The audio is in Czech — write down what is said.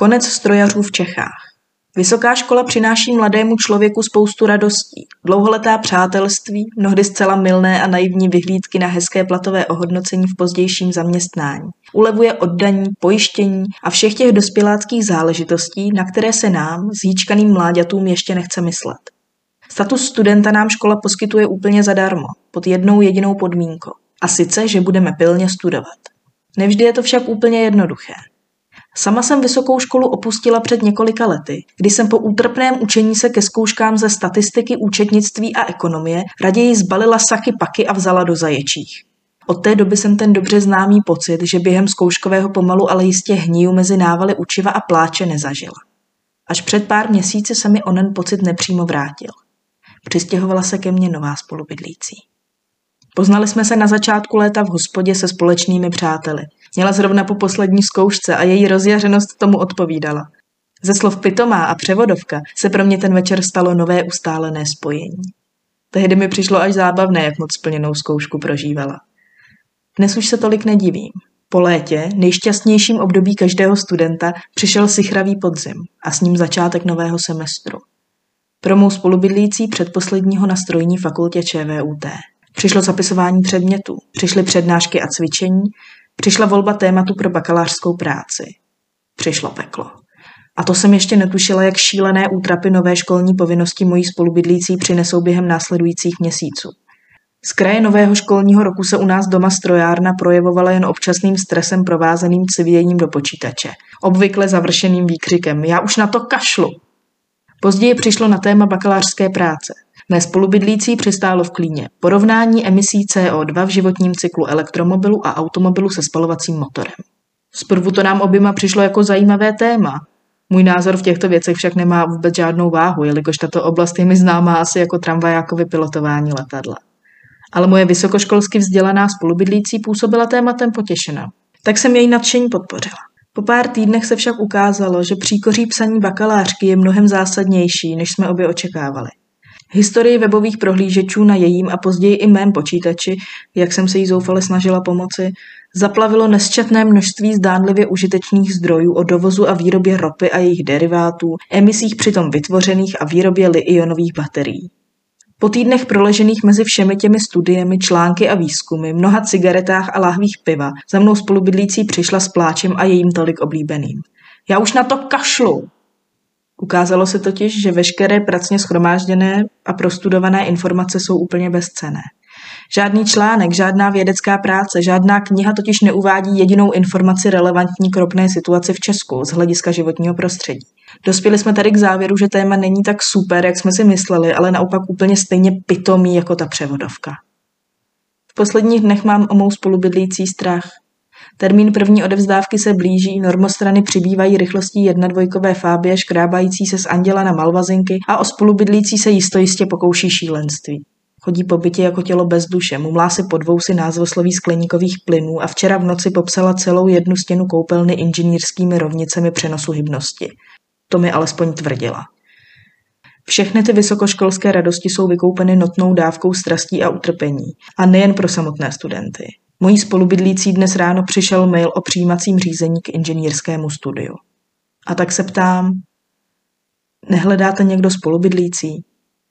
Konec strojařů v Čechách. Vysoká škola přináší mladému člověku spoustu radostí, dlouholetá přátelství, mnohdy zcela milné a naivní vyhlídky na hezké platové ohodnocení v pozdějším zaměstnání. Ulevuje oddaní, pojištění a všech těch dospěláckých záležitostí, na které se nám, zjíčkaným mláďatům, ještě nechce myslet. Status studenta nám škola poskytuje úplně zadarmo, pod jednou jedinou podmínkou. A sice, že budeme pilně studovat. Nevždy je to však úplně jednoduché. Sama jsem vysokou školu opustila před několika lety, kdy jsem po útrpném učení se ke zkouškám ze statistiky, účetnictví a ekonomie raději zbalila sachy paky a vzala do zaječích. Od té doby jsem ten dobře známý pocit, že během zkouškového pomalu ale jistě hníju mezi návaly učiva a pláče nezažila. Až před pár měsíci se mi onen pocit nepřímo vrátil. Přistěhovala se ke mně nová spolubydlící. Poznali jsme se na začátku léta v hospodě se společnými přáteli. Měla zrovna po poslední zkoušce a její rozjařenost tomu odpovídala. Ze slov pitomá a převodovka se pro mě ten večer stalo nové ustálené spojení. Tehdy mi přišlo až zábavné, jak moc splněnou zkoušku prožívala. Dnes už se tolik nedivím. Po létě, nejšťastnějším období každého studenta, přišel sichravý podzim a s ním začátek nového semestru. Pro mou spolubydlící předposledního na strojní fakultě ČVUT. Přišlo zapisování předmětů, přišly přednášky a cvičení, přišla volba tématu pro bakalářskou práci. Přišlo peklo. A to jsem ještě netušila, jak šílené útrapy nové školní povinnosti mojí spolubydlící přinesou během následujících měsíců. Z kraje nového školního roku se u nás doma strojárna projevovala jen občasným stresem provázeným civěním do počítače, obvykle završeným výkřikem Já už na to kašlu! Později přišlo na téma bakalářské práce. Mé spolubydlící přistálo v klíně porovnání emisí CO2 v životním cyklu elektromobilu a automobilu se spalovacím motorem. Zprvu to nám oběma přišlo jako zajímavé téma. Můj názor v těchto věcech však nemá vůbec žádnou váhu, jelikož tato oblast je mi známá asi jako tramvajákové pilotování letadla. Ale moje vysokoškolsky vzdělaná spolubydlící působila tématem potěšena. Tak jsem její nadšení podpořila. Po pár týdnech se však ukázalo, že příkoří psaní bakalářky je mnohem zásadnější, než jsme obě očekávali. Historii webových prohlížečů na jejím a později i mém počítači, jak jsem se jí zoufale snažila pomoci, zaplavilo nesčetné množství zdánlivě užitečných zdrojů o dovozu a výrobě ropy a jejich derivátů, emisích přitom vytvořených a výrobě li-ionových baterií. Po týdnech proležených mezi všemi těmi studiemi, články a výzkumy, mnoha cigaretách a láhvích piva, za mnou spolubydlící přišla s pláčem a jejím tolik oblíbeným. Já už na to kašlu, Ukázalo se totiž, že veškeré pracně schromážděné a prostudované informace jsou úplně bezcené. Žádný článek, žádná vědecká práce, žádná kniha totiž neuvádí jedinou informaci relevantní k ropné situaci v Česku z hlediska životního prostředí. Dospěli jsme tady k závěru, že téma není tak super, jak jsme si mysleli, ale naopak úplně stejně pitomý jako ta převodovka. V posledních dnech mám o mou spolubydlící strach. Termín první odevzdávky se blíží, normostrany přibývají rychlostí jedna dvojkové fábie škrábající se z anděla na malvazinky a o spolubydlící se jistojistě pokouší šílenství. Chodí po bytě jako tělo bez duše, mumlá si pod vousy názvosloví skleníkových plynů a včera v noci popsala celou jednu stěnu koupelny inženýrskými rovnicemi přenosu hybnosti. To mi alespoň tvrdila. Všechny ty vysokoškolské radosti jsou vykoupeny notnou dávkou strastí a utrpení. A nejen pro samotné studenty. Mojí spolubydlící dnes ráno přišel mail o přijímacím řízení k inženýrskému studiu. A tak se ptám, nehledáte někdo spolubydlící?